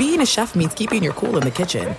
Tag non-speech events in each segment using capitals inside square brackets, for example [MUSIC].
being a chef means keeping your cool in the kitchen.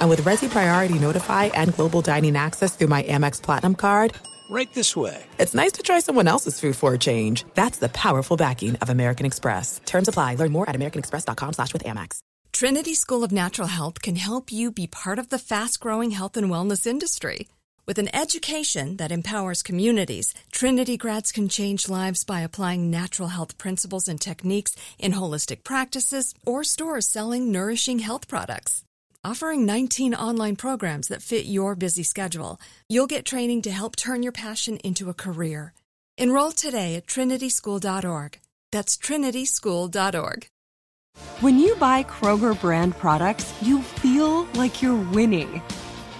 And with Resy Priority Notify and Global Dining Access through my Amex Platinum card, Right this way. it's nice to try someone else's food for a change. That's the powerful backing of American Express. Terms apply. Learn more at americanexpress.com slash with Amex. Trinity School of Natural Health can help you be part of the fast growing health and wellness industry. With an education that empowers communities, Trinity grads can change lives by applying natural health principles and techniques in holistic practices or stores selling nourishing health products. Offering 19 online programs that fit your busy schedule, you'll get training to help turn your passion into a career. Enroll today at trinityschool.org. That's trinityschool.org. When you buy Kroger brand products, you feel like you're winning.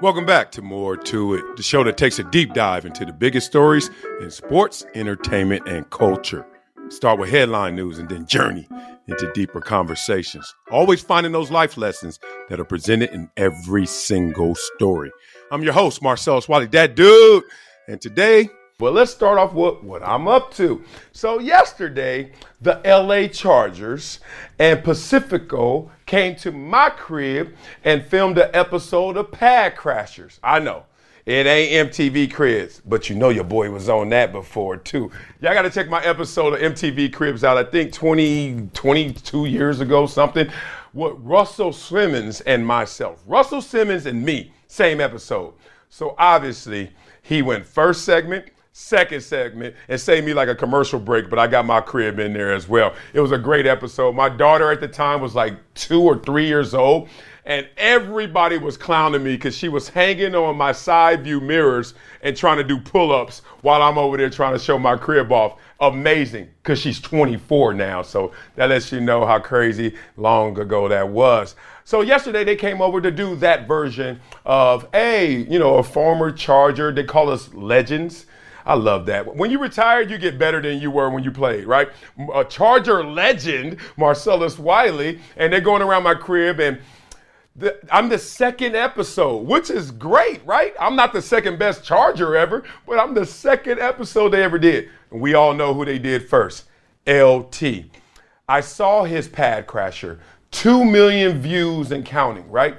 Welcome back to More to It, the show that takes a deep dive into the biggest stories in sports, entertainment, and culture. Start with headline news and then journey into deeper conversations. Always finding those life lessons that are presented in every single story. I'm your host, Marcellus Wiley, that dude. And today, well, let's start off with what I'm up to. So, yesterday, the LA Chargers and Pacifico came to my crib and filmed an episode of Pad Crashers. I know. It ain't MTV Cribs, but you know your boy was on that before too. Y'all got to check my episode of MTV Cribs out. I think 20, 22 years ago, something. With Russell Simmons and myself. Russell Simmons and me, same episode. So obviously, he went first segment, second segment, and saved me like a commercial break, but I got my crib in there as well. It was a great episode. My daughter at the time was like two or three years old, and everybody was clowning me because she was hanging on my side view mirrors and trying to do pull ups while I'm over there trying to show my crib off. Amazing because she's 24 now. So that lets you know how crazy long ago that was. So yesterday they came over to do that version of a, you know, a former Charger. They call us legends. I love that. When you retire, you get better than you were when you played, right? A Charger legend, Marcellus Wiley, and they're going around my crib and the, I'm the second episode, which is great, right? I'm not the second best Charger ever, but I'm the second episode they ever did. And we all know who they did first LT. I saw his pad crasher, 2 million views and counting, right?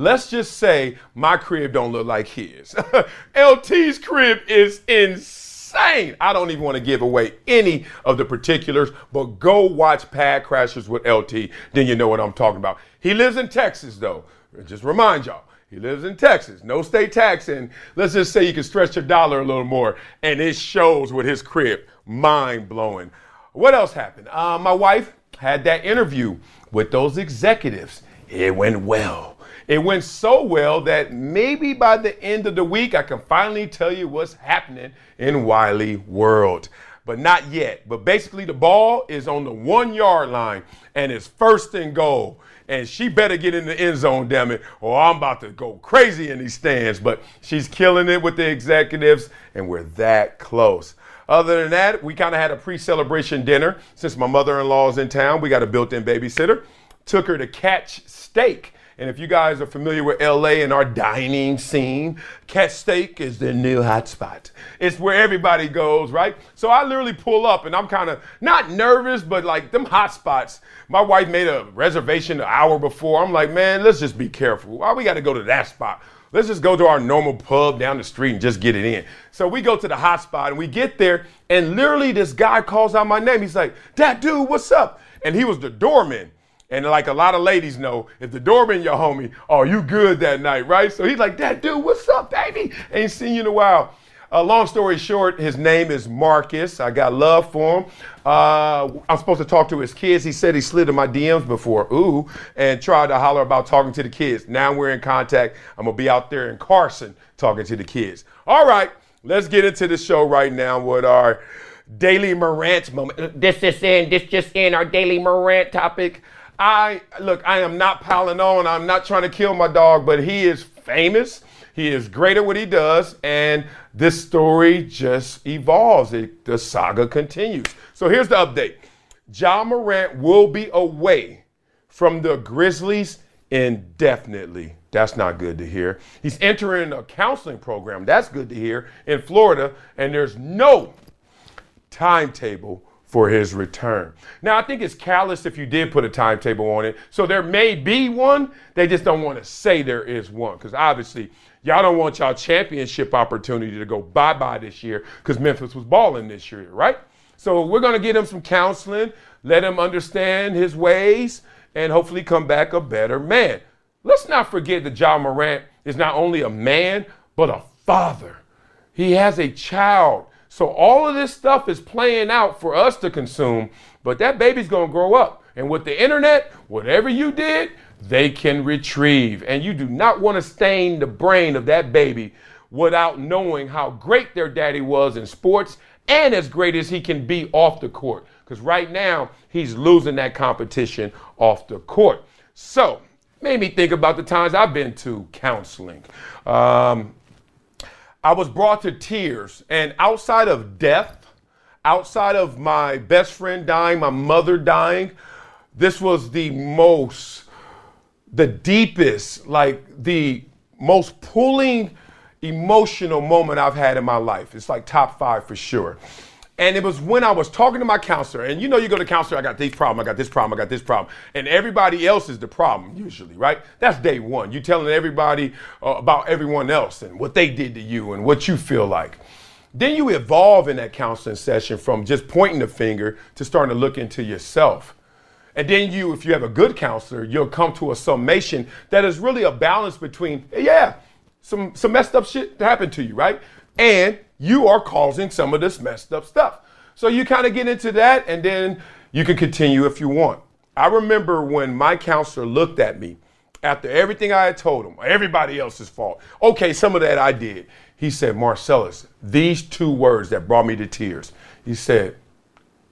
Let's just say my crib don't look like his. [LAUGHS] LT's crib is insane. I don't even want to give away any of the particulars, but go watch Pad Crashers with LT, then you know what I'm talking about. He lives in Texas though. Just remind y'all. He lives in Texas, no state tax, and let's just say you can stretch your dollar a little more, and it shows with his crib. Mind blowing. What else happened? Uh, my wife had that interview with those executives. It went well. It went so well that maybe by the end of the week, I can finally tell you what's happening in Wiley World. But not yet. But basically, the ball is on the one yard line and it's first and goal. And she better get in the end zone, damn it, or I'm about to go crazy in these stands. But she's killing it with the executives, and we're that close. Other than that, we kind of had a pre celebration dinner. Since my mother in law's in town, we got a built in babysitter. Took her to catch steak. And if you guys are familiar with LA and our dining scene, Catch Steak is the new hotspot. It's where everybody goes, right? So I literally pull up and I'm kind of not nervous, but like them hot spots. My wife made a reservation an hour before. I'm like, man, let's just be careful. Why we got to go to that spot? Let's just go to our normal pub down the street and just get it in. So we go to the hot spot and we get there, and literally this guy calls out my name. He's like, that dude, what's up? And he was the doorman. And like a lot of ladies know, if the doorman your homie, oh, you good that night, right? So he's like, that dude, what's up, baby? Ain't seen you in a while. Uh, long story short, his name is Marcus. I got love for him. Uh, I'm supposed to talk to his kids. He said he slid in my DMs before, ooh, and tried to holler about talking to the kids. Now we're in contact. I'm going to be out there in Carson talking to the kids. All right, let's get into the show right now with our daily Morant moment. This is in, this just in, our daily Morant topic. I look, I am not piling on. I'm not trying to kill my dog, but he is famous. He is great at what he does, and this story just evolves. It, the saga continues. So here's the update. Ja Morant will be away from the Grizzlies indefinitely. That's not good to hear. He's entering a counseling program. That's good to hear in Florida, and there's no timetable for his return. Now, I think it's callous if you did put a timetable on it. So there may be one. They just don't want to say there is one because obviously y'all don't want y'all championship opportunity to go bye bye this year because Memphis was balling this year, right? So we're going to get him some counseling, let him understand his ways, and hopefully come back a better man. Let's not forget that Ja Morant is not only a man, but a father. He has a child. So all of this stuff is playing out for us to consume, but that baby's to grow up. And with the internet, whatever you did, they can retrieve. And you do not want to stain the brain of that baby without knowing how great their daddy was in sports and as great as he can be off the court. Because right now, he's losing that competition off the court. So, made me think about the times I've been to counseling. Um, I was brought to tears, and outside of death, outside of my best friend dying, my mother dying, this was the most, the deepest, like the most pulling emotional moment I've had in my life. It's like top five for sure. And it was when I was talking to my counselor, and you know, you go to counselor, I got this problem, I got this problem, I got this problem, and everybody else is the problem usually, right? That's day one. You telling everybody uh, about everyone else and what they did to you and what you feel like. Then you evolve in that counseling session from just pointing the finger to starting to look into yourself. And then you, if you have a good counselor, you'll come to a summation that is really a balance between, yeah, some some messed up shit happened to you, right? And you are causing some of this messed up stuff. So you kind of get into that and then you can continue if you want. I remember when my counselor looked at me after everything I had told him, everybody else's fault. Okay, some of that I did. He said, Marcellus, these two words that brought me to tears. He said,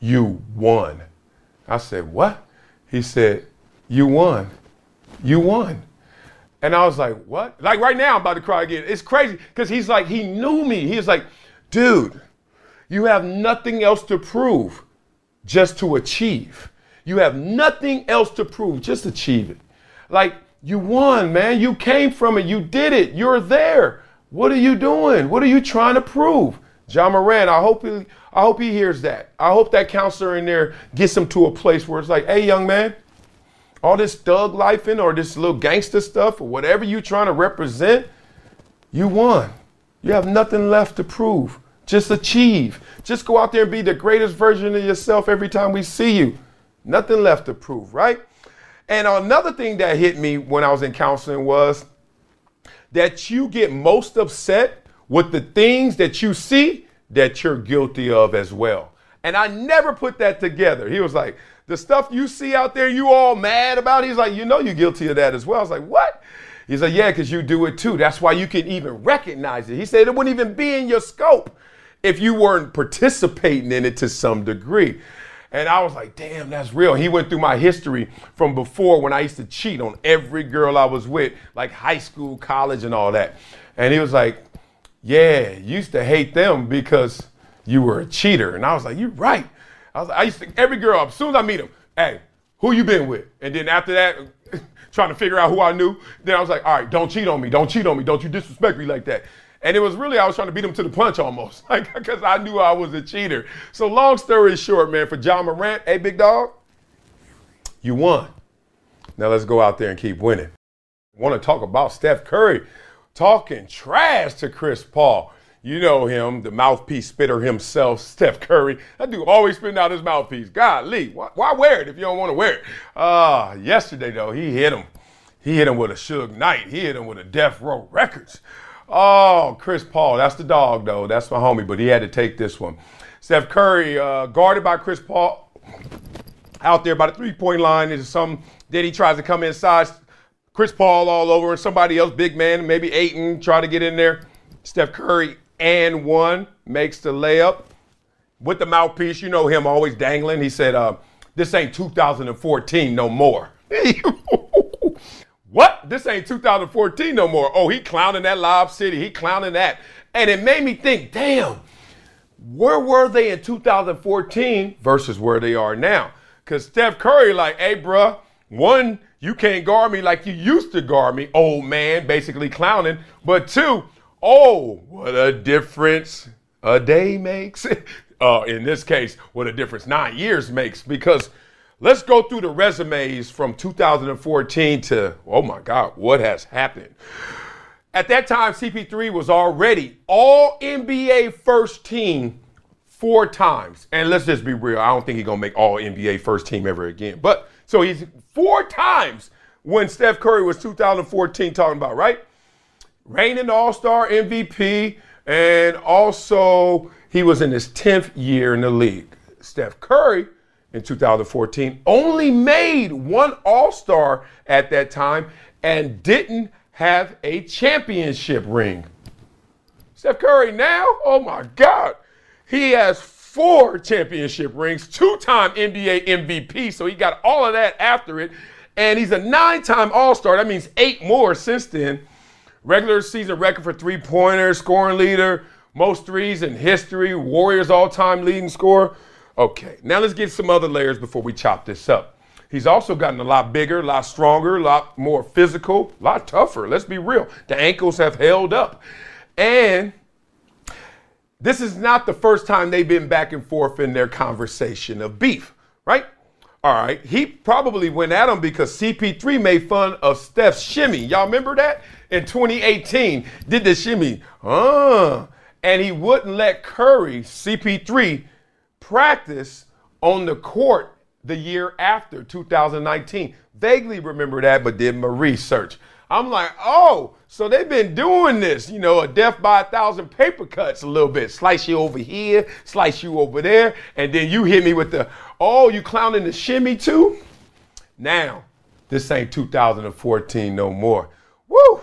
You won. I said, What? He said, You won. You won. And I was like, what? Like right now, I'm about to cry again. It's crazy because he's like, he knew me. He was like, dude, you have nothing else to prove, just to achieve. You have nothing else to prove, just achieve it. Like, you won, man. You came from it. You did it. You're there. What are you doing? What are you trying to prove? Ja Morant, I hope he, I hope he hears that. I hope that counselor in there gets him to a place where it's like, hey, young man, all this thug life in or this little gangster stuff or whatever you're trying to represent, you won. You have nothing left to prove. Just achieve. Just go out there and be the greatest version of yourself every time we see you. Nothing left to prove, right? And another thing that hit me when I was in counseling was that you get most upset with the things that you see that you're guilty of as well. And I never put that together. He was like, the stuff you see out there, you all mad about. He's like, you know, you're guilty of that as well. I was like, what? He's like, yeah, because you do it too. That's why you can even recognize it. He said it wouldn't even be in your scope if you weren't participating in it to some degree. And I was like, damn, that's real. He went through my history from before when I used to cheat on every girl I was with, like high school, college, and all that. And he was like, yeah, used to hate them because you were a cheater. And I was like, you're right. I, was, I used to, every girl, as soon as I meet them, hey, who you been with? And then after that, [LAUGHS] trying to figure out who I knew, then I was like, all right, don't cheat on me. Don't cheat on me. Don't you disrespect me like that. And it was really, I was trying to beat him to the punch almost, [LAUGHS] like, because I knew I was a cheater. So, long story short, man, for Ja Morant, hey, big dog, you won. Now let's go out there and keep winning. Want to talk about Steph Curry talking trash to Chris Paul. You know him, the mouthpiece spitter himself, [LAUGHS] Steph Curry. That dude always spitting out his mouthpiece. Golly, why, why wear it if you don't want to wear it? Uh, yesterday, though, he hit him. He hit him with a Suge Knight. He hit him with a Death Row Records. Oh, Chris Paul. That's the dog, though. That's my homie, but he had to take this one. Steph Curry, uh, guarded by Chris Paul, out there by the three point line. Is some, then he tries to come inside. Chris Paul all over, and somebody else, big man, maybe Ayton, try to get in there. Steph Curry and one makes the layup with the mouthpiece. You know him always dangling. He said, uh, This ain't 2014 no more. [LAUGHS] what? This ain't 2014 no more. Oh, he clowning that Lob City. He clowning that. And it made me think, damn, where were they in 2014 versus where they are now? Because Steph Curry, like, hey, bruh, one, you can't guard me like you used to guard me, old man, basically clowning. But two, oh, what a difference a day makes. [LAUGHS] uh, in this case, what a difference nine years makes. Because let's go through the resumes from 2014 to, oh my God, what has happened? At that time, CP3 was already all NBA first team four times. And let's just be real, I don't think he's going to make all NBA first team ever again. But so he's four times when Steph Curry was 2014 talking about, right? Reigning All Star MVP, and also he was in his 10th year in the league. Steph Curry in 2014 only made one All Star at that time and didn't have a championship ring. Steph Curry now, oh my God, he has four championship rings, two time NBA MVP, so he got all of that after it. And he's a nine time All Star. That means eight more since then. Regular season record for three pointers, scoring leader, most threes in history, Warriors all time leading scorer. Okay, now let's get some other layers before we chop this up. He's also gotten a lot bigger, a lot stronger, a lot more physical, a lot tougher. Let's be real. The ankles have held up. And this is not the first time they've been back and forth in their conversation of beef, right? All right. He probably went at him because CP3 made fun of Steph's shimmy. Y'all remember that? In 2018, did the shimmy. Uh, and he wouldn't let Curry, CP3, practice on the court the year after 2019. Vaguely remember that, but did my research. I'm like, oh, so they've been doing this, you know, a death by a thousand paper cuts a little bit. Slice you over here, slice you over there, and then you hit me with the, oh, you clowning the shimmy too? Now, this ain't 2014 no more. Woo!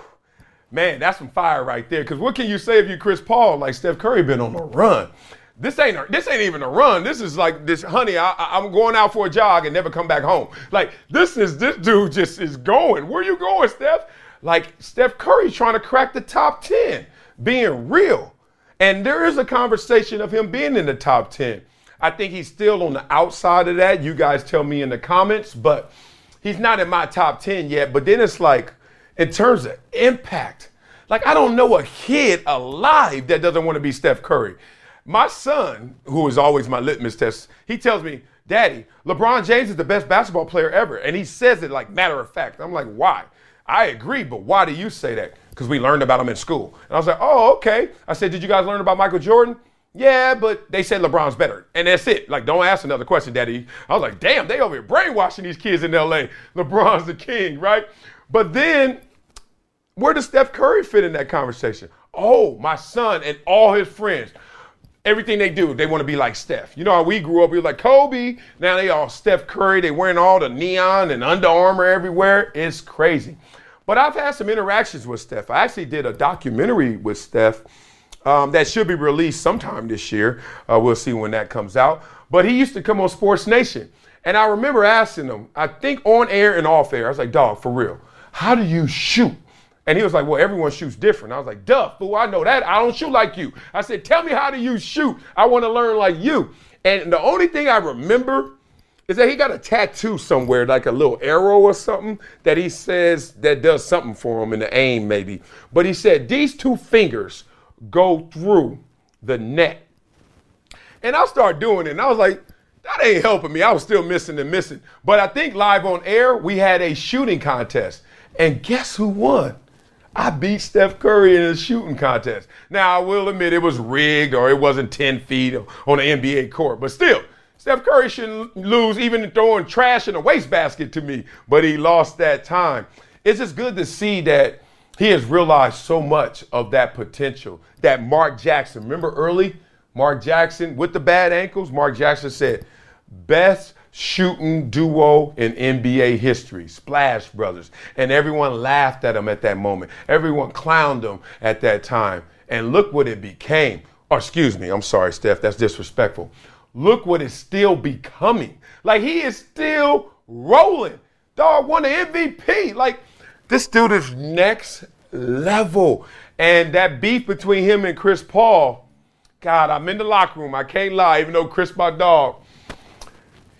Man, that's some fire right there. Because what can you say if you Chris Paul, like Steph Curry, been on a run? This ain't a, this ain't even a run. This is like this, honey. I, I'm going out for a jog and never come back home. Like this is this dude just is going. Where you going, Steph? Like Steph Curry trying to crack the top ten, being real. And there is a conversation of him being in the top ten. I think he's still on the outside of that. You guys tell me in the comments, but he's not in my top ten yet. But then it's like, in terms of impact, like I don't know a kid alive that doesn't want to be Steph Curry. My son, who is always my litmus test, he tells me, Daddy, LeBron James is the best basketball player ever. And he says it like matter of fact. I'm like, why? I agree, but why do you say that? Because we learned about him in school. And I was like, oh, okay. I said, did you guys learn about Michael Jordan? Yeah, but they said LeBron's better. And that's it. Like, don't ask another question, Daddy. I was like, damn, they over here brainwashing these kids in LA. [LAUGHS] LeBron's the king, right? But then, where does Steph Curry fit in that conversation? Oh, my son and all his friends everything they do, they want to be like Steph. You know how we grew up, we were like Kobe. Now they all Steph Curry. They wearing all the neon and Under Armour everywhere. It's crazy. But I've had some interactions with Steph. I actually did a documentary with Steph um, that should be released sometime this year. Uh, we'll see when that comes out. But he used to come on Sports Nation. And I remember asking him, I think on air and off air, I was like, dog, for real, how do you shoot? And he was like, well, everyone shoots different. I was like, duh, fool, I know that. I don't shoot like you. I said, tell me how do you shoot? I want to learn like you. And the only thing I remember is that he got a tattoo somewhere, like a little arrow or something, that he says that does something for him in the aim, maybe. But he said, these two fingers go through the net. And I started doing it, and I was like, that ain't helping me. I was still missing and missing. But I think live on air, we had a shooting contest. And guess who won? I beat Steph Curry in a shooting contest. Now, I will admit it was rigged or it wasn't 10 feet on an NBA court, but still, Steph Curry shouldn't lose even throwing trash in a wastebasket to me, but he lost that time. It's just good to see that he has realized so much of that potential that Mark Jackson, remember early? Mark Jackson with the bad ankles, Mark Jackson said, best shooting duo in NBA history, Splash Brothers. And everyone laughed at him at that moment. Everyone clowned him at that time. And look what it became. Or excuse me, I'm sorry, Steph, that's disrespectful. Look what it's still becoming. Like he is still rolling. Dog won the MVP. Like, this dude is next level. And that beef between him and Chris Paul, God, I'm in the locker room. I can't lie, even though Chris, my dog,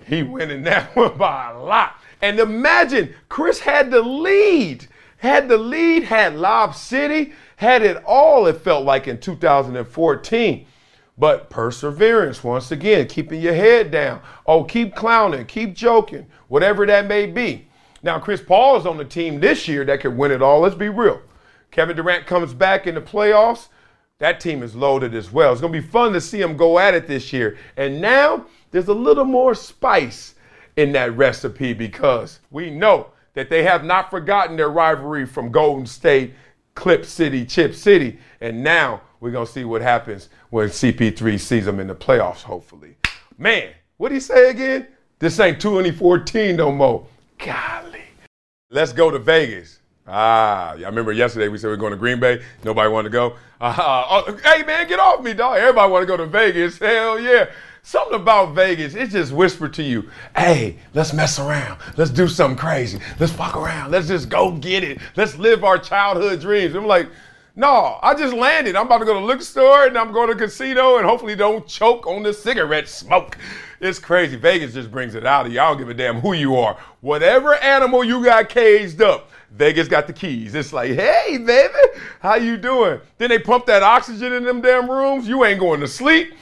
he winning that [LAUGHS] one by a lot. And imagine Chris had the lead, had the lead, had Lob City, had it all, it felt like in 2014. But perseverance, once again, keeping your head down. Oh, keep clowning, keep joking, whatever that may be. Now, Chris Paul is on the team this year that could win it all. Let's be real. Kevin Durant comes back in the playoffs. That team is loaded as well. It's going to be fun to see them go at it this year. And now there's a little more spice in that recipe because we know that they have not forgotten their rivalry from Golden State, Clip City, Chip City. And now we're going to see what happens when CP3 sees them in the playoffs, hopefully. Man, what do you say again? This ain't 2014 no more. Golly. Let's go to Vegas. Ah, I remember yesterday we said we are going to Green Bay. Nobody wanted to go. Uh, [LAUGHS] oh, hey, man, get off me, dog. Everybody want to go to Vegas. Hell yeah. Something about Vegas, it just whispered to you, hey, let's mess around. Let's do something crazy. Let's fuck around. Let's just go get it. Let's live our childhood dreams. I'm like, no, I just landed. I'm about to go to the liquor store and I'm going to casino and hopefully don't choke on the cigarette smoke. It's crazy. Vegas just brings it out of you. I don't give a damn who you are. Whatever animal you got caged up, Vegas got the keys. It's like, hey, baby, how you doing? Then they pump that oxygen in them damn rooms. You ain't going to sleep.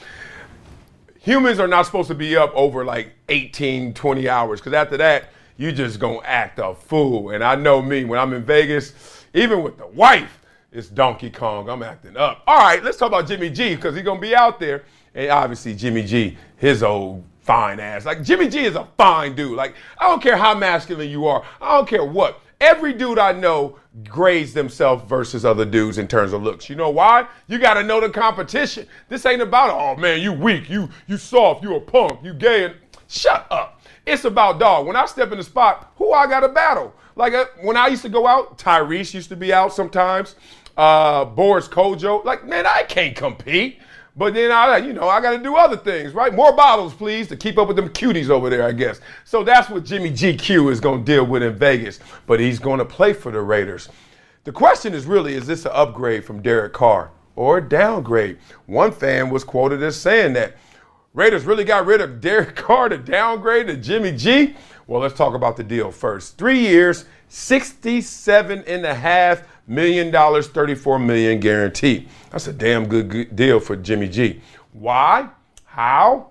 Humans are not supposed to be up over like 18, 20 hours because after that, you just gonna act a fool. And I know me, when I'm in Vegas, even with the wife, it's Donkey Kong. I'm acting up. All right, let's talk about Jimmy G because he's gonna be out there. And obviously, Jimmy G, his old fine ass. Like Jimmy G is a fine dude. Like I don't care how masculine you are. I don't care what. Every dude I know grades themselves versus other dudes in terms of looks. You know why? You got to know the competition. This ain't about oh man, you weak, you you soft, you a punk, you gay. And shut up. It's about dog. When I step in the spot, who I got to battle? Like uh, when I used to go out, Tyrese used to be out sometimes uh, Boris Kodjoe. Like, man, I can't compete. But then I, you know, I got to do other things, right? More bottles, please, to keep up with them cuties over there, I guess. So that's what Jimmy GQ is going to deal with in Vegas. But he's going to play for the Raiders. The question is really, is this an upgrade from Derek Carr or a downgrade? One fan was quoted as saying that Raiders really got rid of [LAUGHS] Derek Carr to downgrade to Jimmy G. Well, let's talk about the deal first. Three years, 67 and a half million dollars, 34 million guaranteed. That's a damn good, good deal for Jimmy G. Why? How?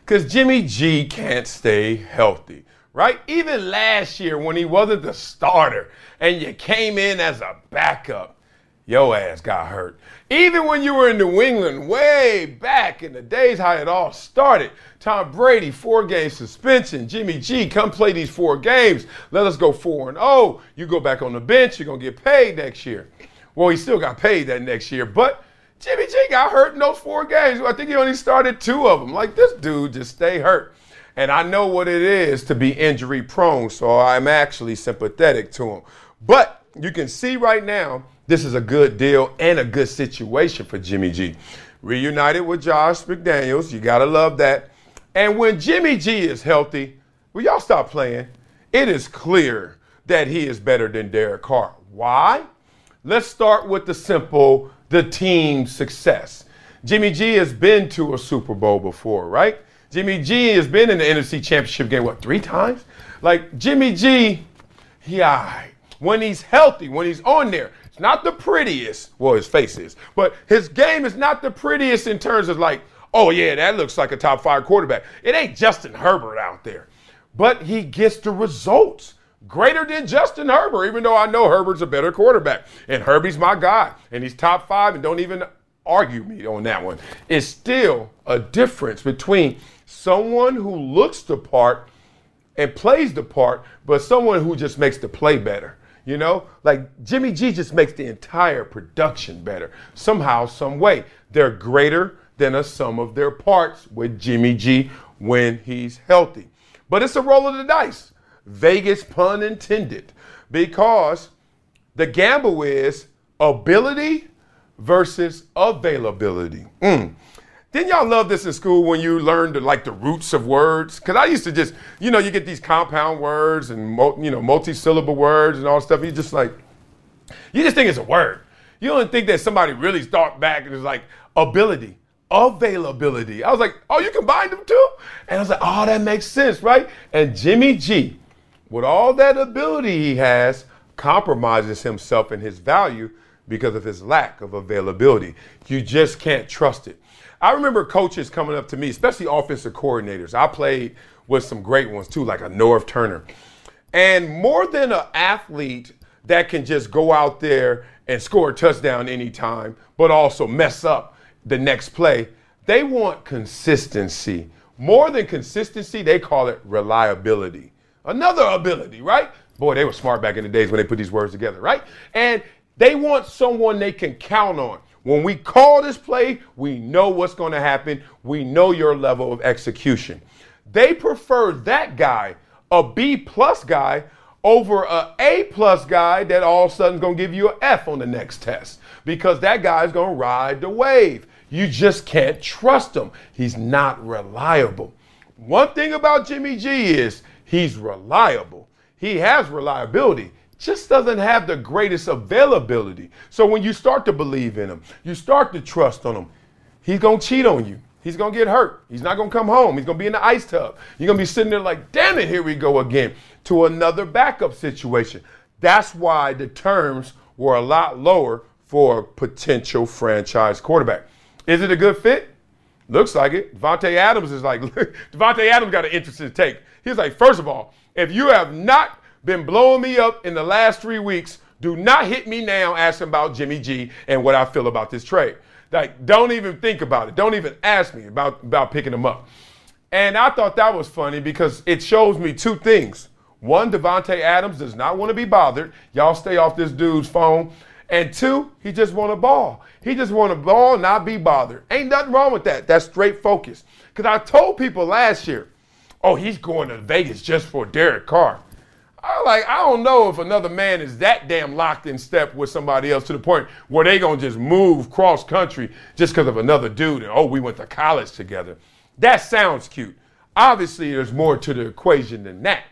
Because Jimmy G can't stay healthy, right? Even last year when he wasn't the starter and you came in as a backup, your ass got hurt. Even when you were in New England, way back in the days how it all started, Tom Brady, four game suspension. Jimmy G, come play these four games. Let us go 4 and 0. You go back on the bench, you're going to get paid next year. Well, he still got paid that next year, but Jimmy G got hurt in those four games. I think he only started two of them. Like, this dude just stay hurt. And I know what it is to be injury prone, so I'm actually sympathetic to him. But you can see right now, this is a good deal and a good situation for Jimmy G. Reunited with Josh McDaniels, you got to love that. And when Jimmy G is healthy, will y'all stop playing? It is clear that he is better than Derek Carr. Why? Let's start with the simple the team success. Jimmy G has been to a Super Bowl before, right? Jimmy G has been in the NFC Championship game, what, three times? Like, Jimmy G, yeah, when he's healthy, when he's on there, it's not the prettiest. Well, his face is, but his game is not the prettiest in terms of like, oh, yeah, that looks like a top five quarterback. It ain't Justin Herbert out there, but he gets the results greater than Justin Herbert, even though I know Herbert's a better quarterback. And Herbie's my guy, and he's top five, and don't even argue me on that one. It's still a difference between someone who looks the part and plays the part, but someone who just makes the play better. You know, like Jimmy G just makes the entire production better somehow, some way. They're greater than a sum of their parts with Jimmy G when he's healthy. But it's a roll of the dice. Vegas pun intended. Because the gamble is ability versus availability. Mm. Didn't y'all love this in school when you learned like the roots of words? Because I used to just, you know, you get these compound words and you know multi-syllable words and all stuff. You just like, you just think it's a word. You don't think that somebody really thought back and was like ability, availability. I was like, oh, you combined them too? And I was like, oh, that makes sense, right? And Jimmy G, with all that ability he has, compromises himself and his value because of his lack of availability. You just can't trust it. I remember coaches coming up to me, especially offensive coordinators. I played with some great ones too, like a Norv Turner. And more than an athlete that can just go out there and score a touchdown anytime, but also mess up the next play, they want consistency. More than consistency, they call it reliability. Another ability, right? Boy, they were smart back in the days when they put these words together, right? And they want someone they can count on. When we call this play, we know what's going to happen. We know your level of execution. They prefer that guy, a B plus guy, over a A plus guy that all of a sudden is going to give you an F on the next test because that guy's going to ride the wave. You just can't trust him. He's not reliable. One thing about Jimmy G is he's reliable. He has reliability just doesn't have the greatest availability. So when you start to believe in him, you start to trust on him, he's going to cheat on you. He's going to get hurt. He's not going to come home. He's going to be in the ice tub. You're going to be sitting there like, damn it, here we go again to another backup situation. That's why the terms were a lot lower for a potential franchise quarterback. Is it a good fit? Looks like it. Davante Adams is like, [LAUGHS] Davante Adams got an interesting take. He's like, first of all, if you have not been blowing me up in the last three weeks. Do not hit me now asking about Jimmy G and what I feel about this trade. Like, don't even think about it. Don't even ask me about, about picking him up. And I thought that was funny because it shows me two things. One, Davante Adams does not want to be bothered. Y'all stay off this dude's phone. And two, he just want a ball. He just want a ball, not be bothered. Ain't nothing wrong with that. That's straight focus. Because I told people last year, oh, he's going to Vegas just for Derek Carr. I like, I don't know if another man is that damn locked in step with somebody else to the point where they gonna just move cross country just because of another dude and oh, we went to college together. That sounds cute. Obviously, there's more to the equation than that.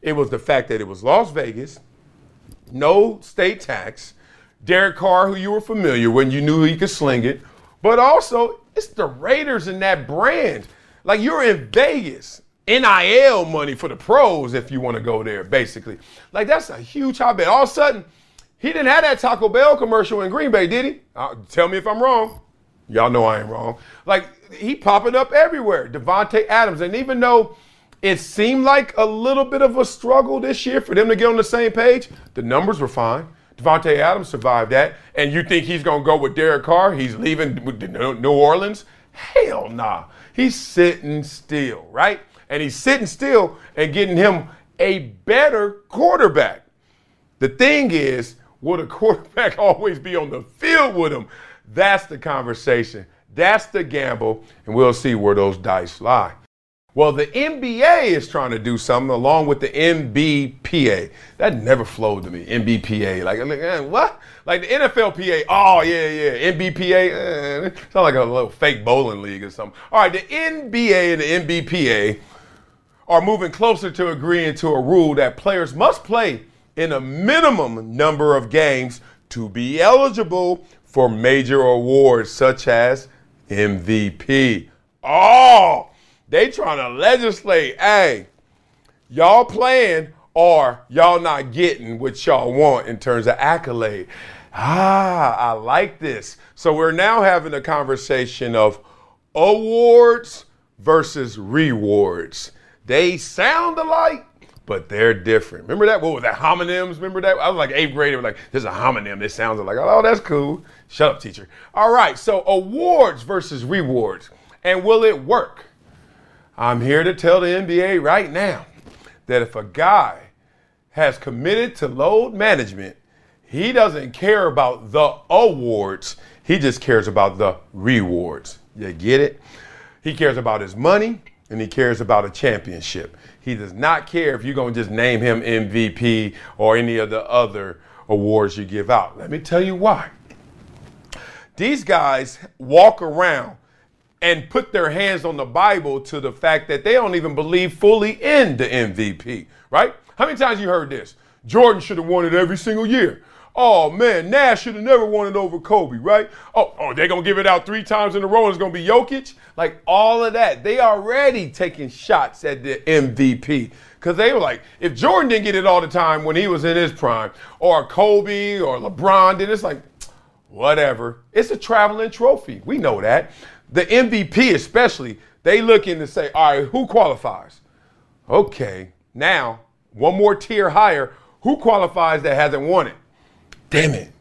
It was the fact that it was Las Vegas, no state tax, Derek Carr, who you were familiar with, you knew he could sling it, but also it's the Raiders and that brand. Like you're in Vegas. NIL money for the pros if you want to go there, basically. Like that's a huge hotbed. All of a sudden, he didn't have that Taco Bell commercial in Green Bay, did he? Uh, tell me if I'm wrong. Y'all know I ain't wrong. Like he popping up everywhere. Davante Adams, and even though it seemed like a little bit of a struggle this year for them to get on the same page, the numbers were fine. Davante Adams survived that, and you think he's gonna go with Derek Carr? He's leaving New Orleans? Hell nah. He's sitting still, right? And he's sitting still and getting him a better quarterback. The thing is, will the [LAUGHS] quarterback always be on the field with him? That's the conversation. That's the gamble, and we'll see where those dice lie. Well, the NBA is trying to do something along with the NBPA. That never flowed to me. NBPA, like, like eh, what? Like the NFLPA. Oh yeah, yeah. NBPA. Eh, sound like a little fake bowling league or something. All right, the NBA and the NBPA are moving closer to agreeing to a rule that players must play in a minimum number of games to be eligible for major awards such as MVP. Oh, they trying to legislate. Hey, y'all playing or y'all not getting what y'all want in terms of accolade. Ah, I like this. So we're now having a conversation of awards versus rewards. They sound alike, but they're different. Remember that? What was that? Homonyms? Remember that? I was like eighth grade. It was like, there's a homonym. This sounds like, oh, that's cool. Shut up, teacher. All right. So awards versus rewards. And will it work? I'm here to tell the NBA right now that if a guy has committed to load management, he doesn't care about the awards. He just cares about the rewards. You get it? He cares about his money and he cares about a championship. He does not care if you're going to just name him MVP or any of the other awards you give out. Let me tell you why. These guys walk around and put their hands on the Bible to the fact that they don't even believe fully in the MVP, right? How many times you heard this? Jordan should have won it every single year. Oh man, Nash should have never won it over Kobe, right? Oh, oh, they're gonna give it out three times in a row and it's gonna be Jokic. Like all of that. They already taking shots at the MVP. Cause they were like, if Jordan didn't get it all the time when he was in his prime, or Kobe or LeBron did, it's like, whatever. It's a traveling trophy. We know that. The MVP especially, they looking to say, all right, who qualifies? Okay, now one more tier higher. Who qualifies that hasn't won it? Damn it.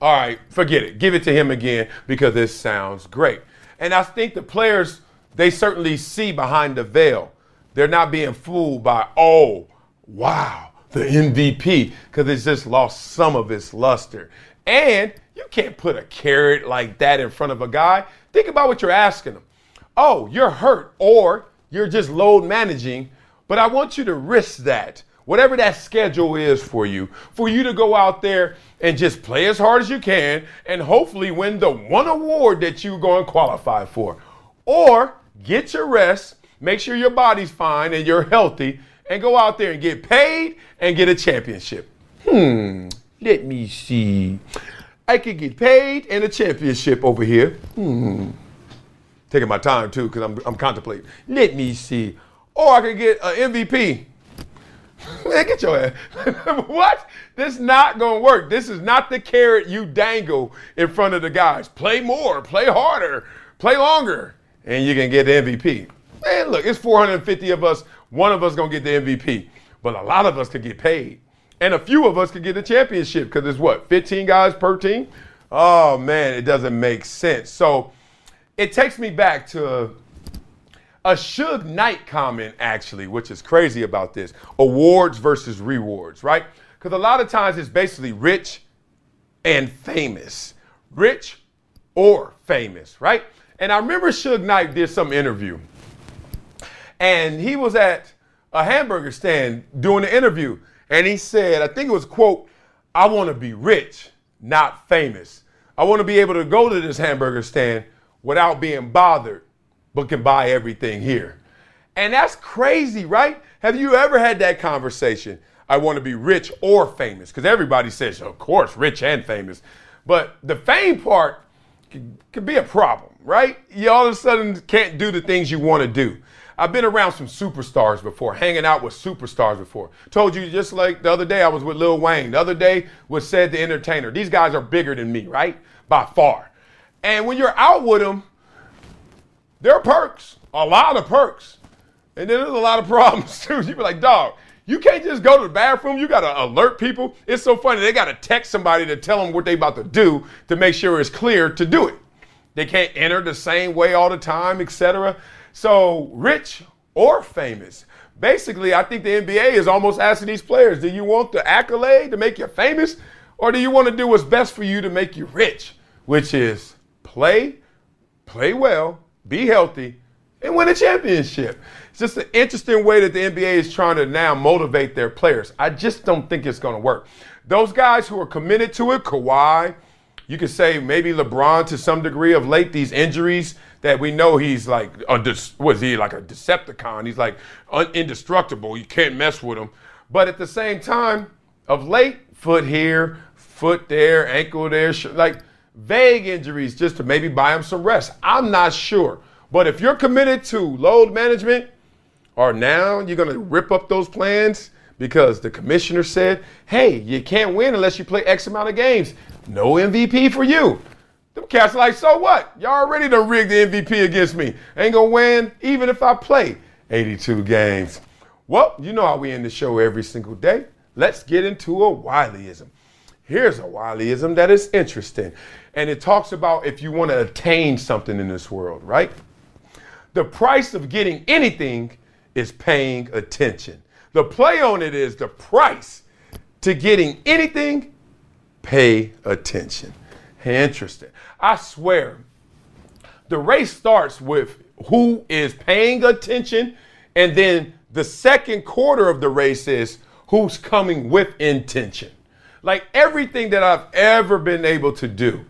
All right, forget it. Give it to him again because this sounds great. And I think the players, they certainly see behind the veil. They're not being fooled by, oh, wow, the MVP, because it's just lost some of its luster. And you can't put a carrot like that in front of a guy. Think about what you're asking him. Oh, you're hurt, or you're just load managing, but I want you to risk that whatever that schedule is for you, for you to go out there and just play as hard as you can and hopefully win the one award that you're going to qualify for. Or get your rest, make sure your body's fine and you're healthy, and go out there and get paid and get a championship. Hmm, let me see. I could get paid and a championship over here. Hmm. Taking my time too because I'm, I'm contemplating. Let me see. Or I could get an MVP [LAUGHS] Man, get your ass. [LAUGHS] what? This is not to work. This is not the carrot you dangle in front of the guys. Play more, play harder, play longer, and you can get the MVP. Man, look, it's 450 of us. One of us to get the MVP, but a lot of us could get paid. And a few of us could get the championship because it's what, 15 guys per team? Oh, man, it doesn't make sense. So it takes me back to a Suge Knight comment, actually, which is crazy about this awards versus rewards, right? Because a lot of times it's basically rich and famous. Rich or famous, right? And I remember Suge Knight did some interview. And he was at a hamburger stand doing the interview. And he said, I think it was, quote, I want to be rich, not famous. I want to be able to go to this hamburger stand without being bothered but can buy everything here. And that's crazy, right? Have you ever had that conversation? I want to be rich or famous. Because everybody says, of course, rich and famous. But the fame part could, be a problem, right? You all of a sudden can't do the things you want to do. I've been around some superstars before, hanging out with superstars before. Told you just like the other day I was with Lil Wayne. The other day was Cedric the Entertainer. These guys are bigger than me, right? By far. And when you're out with them, there are perks, a lot of perks. And then there's a lot of [LAUGHS] problems too. You be like, dog, you can't just go to the bathroom. You got to alert people. It's so funny. They got to text somebody to tell them what they about to do to make sure it's clear to do it. They can't enter the same way all the time, etc. So rich or famous. Basically, I think the NBA is almost asking these players, do you want the accolade to make you famous? Or do you want to do what's best for you to make you rich? Which is play, play well, be healthy, and win a championship. It's just an interesting way that the NBA is trying to now motivate their players. I just don't think it's going to work. Those guys who are committed to it, Kawhi, you could say maybe LeBron to some degree of late, these injuries that we know he's like, a, was he like a Decepticon? He's like indestructible. You can't mess with him. But at the same time, of late, foot here, foot there, ankle there, like vague injuries just to maybe buy him some rest. I'm not sure. But if you're committed to load management, or now you're going to rip up those plans because the commissioner said, hey, you can't win unless you play X amount of games. No MVP for you. Them cats are like, so what? Y'all already done rigged the MVP against me. Ain't gonna win even if I play 82 games. Well, you know how we end the show every single day. Let's get into a Wileyism. Here's a Wileyism that is interesting. And it talks about if you want to attain something in this world, right? The price of getting anything is paying attention. The play on it is the price to getting anything, pay attention. Interesting. I swear, the race starts with who is paying attention, and then the second quarter of the race is who's coming with intention. Like everything that I've ever been able to do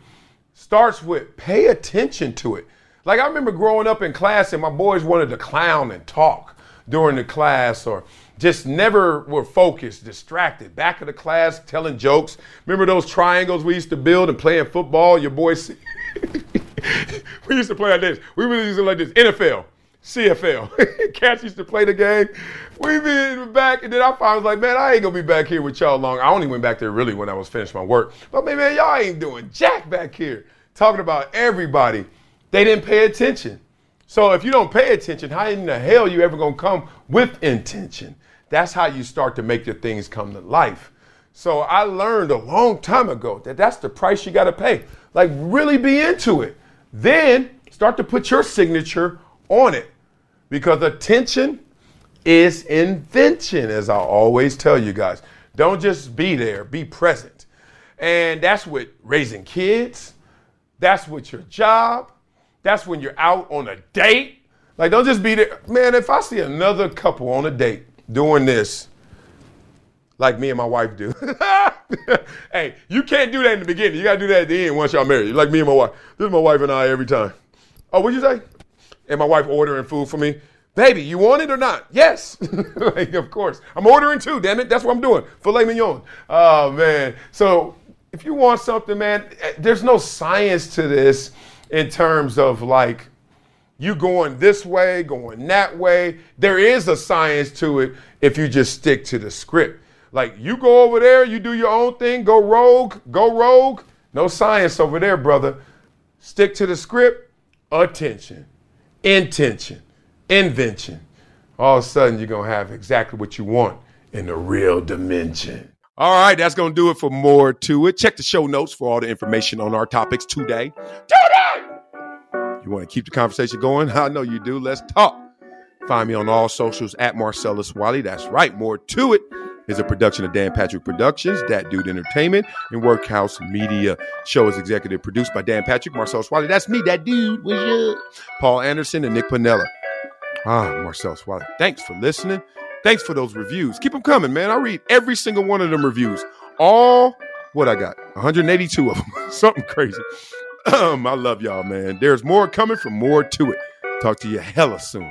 starts with pay attention to it. Like I remember growing up in class and my boys wanted to clown and talk during the class or just never were focused, distracted. Back of the class telling jokes. Remember those triangles we used to build and playing football? Your boys, [LAUGHS] we used to play like this. We really used to like this NFL, CFL. [LAUGHS] Cats used to play the game. We been back, and then I finally was like, man, I ain't gonna be back here with y'all long. I only went back there really when I was finished my work. But man, man, y'all ain't doing jack back here. Talking about everybody. They didn't pay attention. So if you don't pay attention, how in the hell you ever gonna come with intention? That's how you start to make your things come to life. So I learned a long time ago that that's the price you got to pay. Like really be into it. Then start to put your signature on it. Because attention is invention, as I always tell you guys. Don't just be there, be present. And that's with raising kids. That's with your job. That's when you're out on a date. Like, don't just be there. Man, if I see another couple on a date doing this like me and my wife do. [LAUGHS] hey, you can't do that in the beginning. You got to do that at the end once y'all married. Like me and my wife. This is my wife and I every time. Oh, what'd you say? And my wife ordering food for me. Baby, you want it or not? Yes. [LAUGHS] like, of course. I'm ordering too, damn it. That's what I'm doing. Filet mignon. Oh, man. So if you want something, man, eh, there's no science to this in terms of like, you going this way, going that way. There is a science to it if you just stick to the script. Like you go over there, you do your own thing, go rogue, go rogue. No science over there, brother. Stick to the script, attention, intention, invention. All of a sudden, you're going to have exactly what you want in the real dimension. All right, that's going to do it for more to it. Check the show notes for all the information on our topics today. Today! You want to keep the conversation going? [LAUGHS] I know you do. Let's talk. Find me on all socials at Marcellus Wiley. That's right. More to it is a production of Dan Patrick Productions, That Dude Entertainment, and Workhouse Media. Show is executive produced by Dan Patrick, Marcellus Wiley. That's me, that dude. What's up? Paul Anderson and Nick Panella. Ah, Marcellus Wiley. Thanks for listening. Thanks for those reviews. Keep them coming, man. I read every single one of them reviews. All what I got, 182 of them. [LAUGHS] Something crazy. [CLEARS THROAT] Um, I love y'all, man. There's more coming from more to it. Talk to you hella soon.